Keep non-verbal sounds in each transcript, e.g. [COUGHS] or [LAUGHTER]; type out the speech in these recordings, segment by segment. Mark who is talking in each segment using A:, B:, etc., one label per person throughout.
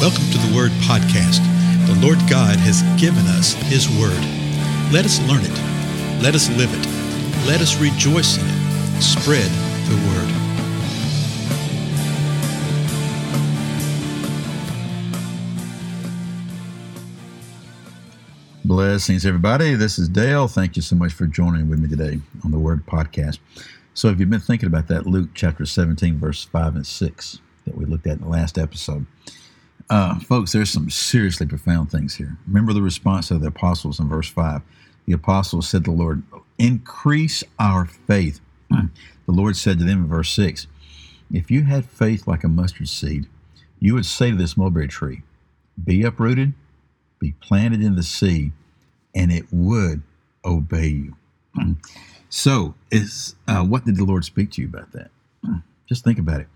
A: Welcome to the Word Podcast. The Lord God has given us His Word. Let us learn it. Let us live it. Let us rejoice in it. Spread the Word.
B: Blessings, everybody. This is Dale. Thank you so much for joining with me today on the Word Podcast. So, if you've been thinking about that, Luke chapter 17, verse 5 and 6 that we looked at in the last episode, uh, folks, there's some seriously profound things here. Remember the response of the apostles in verse 5. The apostles said to the Lord, Increase our faith. [CLEARS THROAT] the Lord said to them in verse 6, If you had faith like a mustard seed, you would say to this mulberry tree, Be uprooted, be planted in the sea, and it would obey you. [CLEARS THROAT] so, is uh, what did the Lord speak to you about that? [CLEARS THROAT] Just think about it.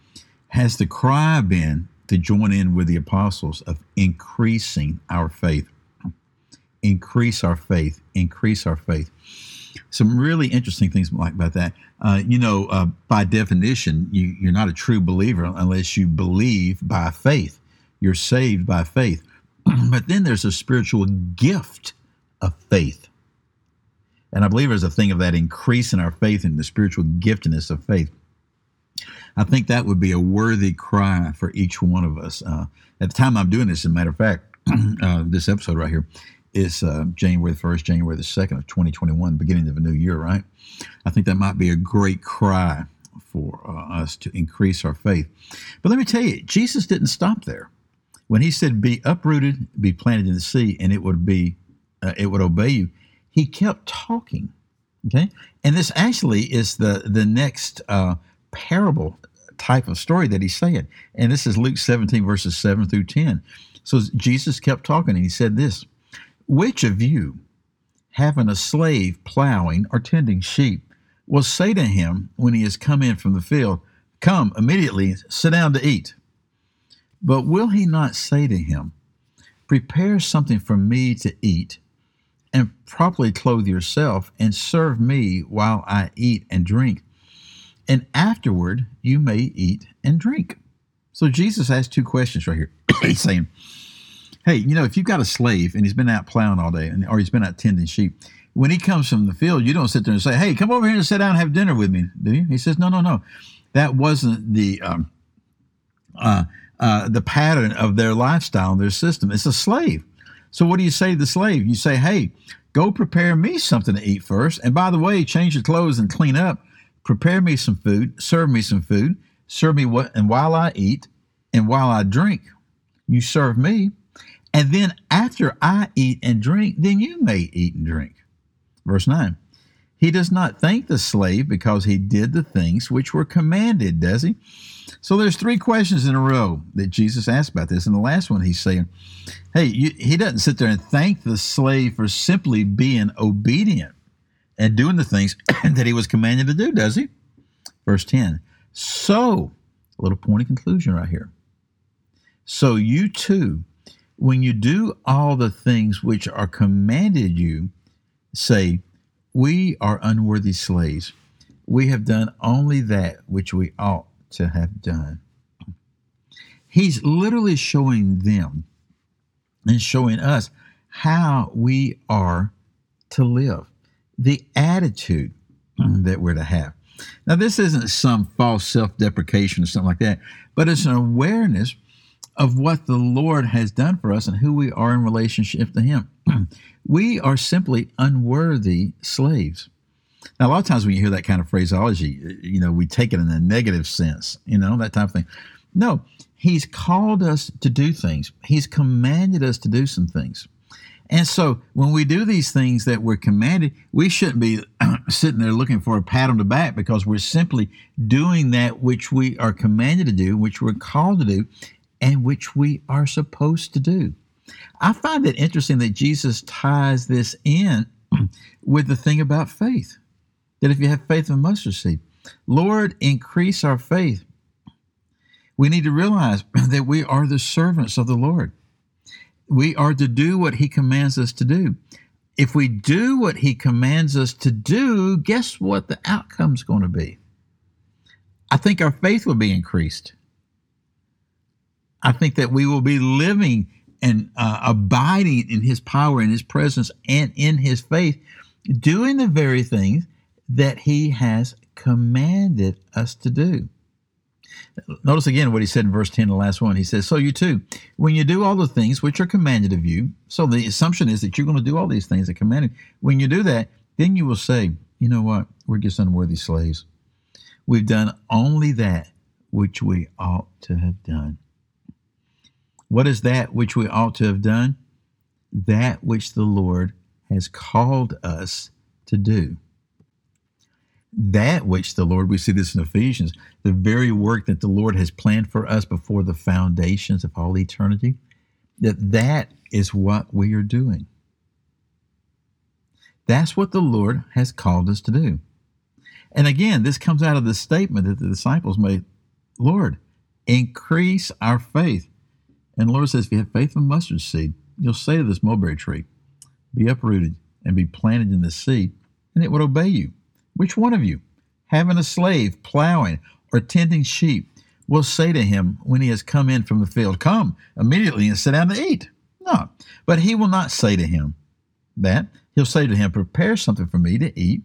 B: Has the cry been to join in with the apostles of increasing our faith. Increase our faith, increase our faith. Some really interesting things like about that. Uh, you know, uh, by definition, you, you're not a true believer unless you believe by faith. You're saved by faith. [CLEARS THROAT] but then there's a spiritual gift of faith. And I believe there's a thing of that increase in our faith and the spiritual giftedness of faith. I think that would be a worthy cry for each one of us. Uh, at the time I'm doing this, as a matter of fact, [CLEARS THROAT] uh, this episode right here is uh, January the 1st, January the 2nd of 2021, beginning of a new year, right? I think that might be a great cry for uh, us to increase our faith. But let me tell you, Jesus didn't stop there. When he said, "Be uprooted, be planted in the sea, and it would be, uh, it would obey you," he kept talking. Okay, and this actually is the the next uh, parable type of story that he's saying. And this is Luke 17, verses 7 through 10. So Jesus kept talking and he said this Which of you, having a slave plowing or tending sheep, will say to him when he has come in from the field, Come immediately, sit down to eat? But will he not say to him, Prepare something for me to eat, and properly clothe yourself, and serve me while I eat and drink? And afterward you may eat and drink. So Jesus asked two questions right here. [COUGHS] he's saying, Hey, you know, if you've got a slave and he's been out plowing all day, and or he's been out tending sheep, when he comes from the field, you don't sit there and say, Hey, come over here and sit down and have dinner with me, do you? He says, No, no, no. That wasn't the um, uh, uh, the pattern of their lifestyle, their system. It's a slave. So what do you say to the slave? You say, Hey, go prepare me something to eat first. And by the way, change your clothes and clean up prepare me some food, serve me some food, serve me what, and while I eat and while I drink, you serve me. And then after I eat and drink, then you may eat and drink. Verse 9. He does not thank the slave because he did the things which were commanded, does he? So there's three questions in a row that Jesus asked about this. And the last one, he's saying, hey, you, he doesn't sit there and thank the slave for simply being obedient and doing the things [COUGHS] that he was commanded to do, does he? Verse 10. So, a little pointy conclusion right here. So you too, when you do all the things which are commanded you, say, We are unworthy slaves. We have done only that which we ought to have done. He's literally showing them and showing us how we are to live the attitude hmm. that we're to have. Now, this isn't some false self deprecation or something like that, but it's an awareness of what the Lord has done for us and who we are in relationship to Him. [CLEARS THROAT] we are simply unworthy slaves. Now, a lot of times when you hear that kind of phraseology, you know, we take it in a negative sense, you know, that type of thing. No, He's called us to do things, He's commanded us to do some things. And so when we do these things that we're commanded, we shouldn't be [CLEARS THROAT] sitting there looking for a pat on the back because we're simply doing that which we are commanded to do, which we're called to do, and which we are supposed to do. I find it interesting that Jesus ties this in [CLEARS THROAT] with the thing about faith. That if you have faith of mustard seed, Lord, increase our faith. We need to realize [CLEARS THROAT] that we are the servants of the Lord we are to do what he commands us to do. If we do what he commands us to do, guess what the outcome's going to be? I think our faith will be increased. I think that we will be living and uh, abiding in his power in his presence and in his faith, doing the very things that he has commanded us to do. Notice again what he said in verse 10, the last one. He says, So you too, when you do all the things which are commanded of you, so the assumption is that you're going to do all these things that commanded. When you do that, then you will say, You know what? We're just unworthy slaves. We've done only that which we ought to have done. What is that which we ought to have done? That which the Lord has called us to do that which the Lord, we see this in Ephesians, the very work that the Lord has planned for us before the foundations of all eternity, that that is what we are doing. That's what the Lord has called us to do. And again, this comes out of the statement that the disciples made Lord, increase our faith. And the Lord says, if you have faith in mustard seed, you'll say to this mulberry tree, be uprooted and be planted in the sea, and it would obey you. Which one of you, having a slave plowing or tending sheep, will say to him when he has come in from the field, Come immediately and sit down to eat? No. But he will not say to him that. He'll say to him, Prepare something for me to eat,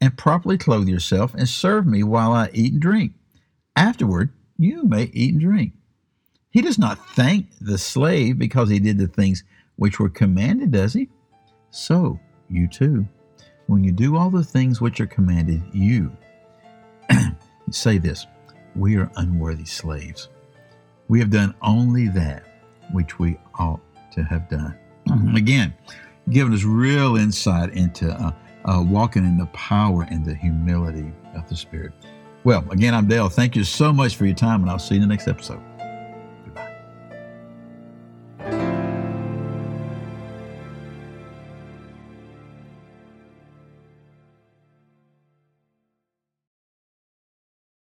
B: and properly clothe yourself, and serve me while I eat and drink. Afterward, you may eat and drink. He does not thank the slave because he did the things which were commanded, does he? So you too when you do all the things which are commanded you, [CLEARS THROAT] say this We are unworthy slaves. We have done only that which we ought to have done. [CLEARS THROAT] Again, giving us real insight into uh, uh, walking in the power and the humility of the Spirit. Well, again, I'm Dale. Thank you so much for your time, and I'll see you in the next episode.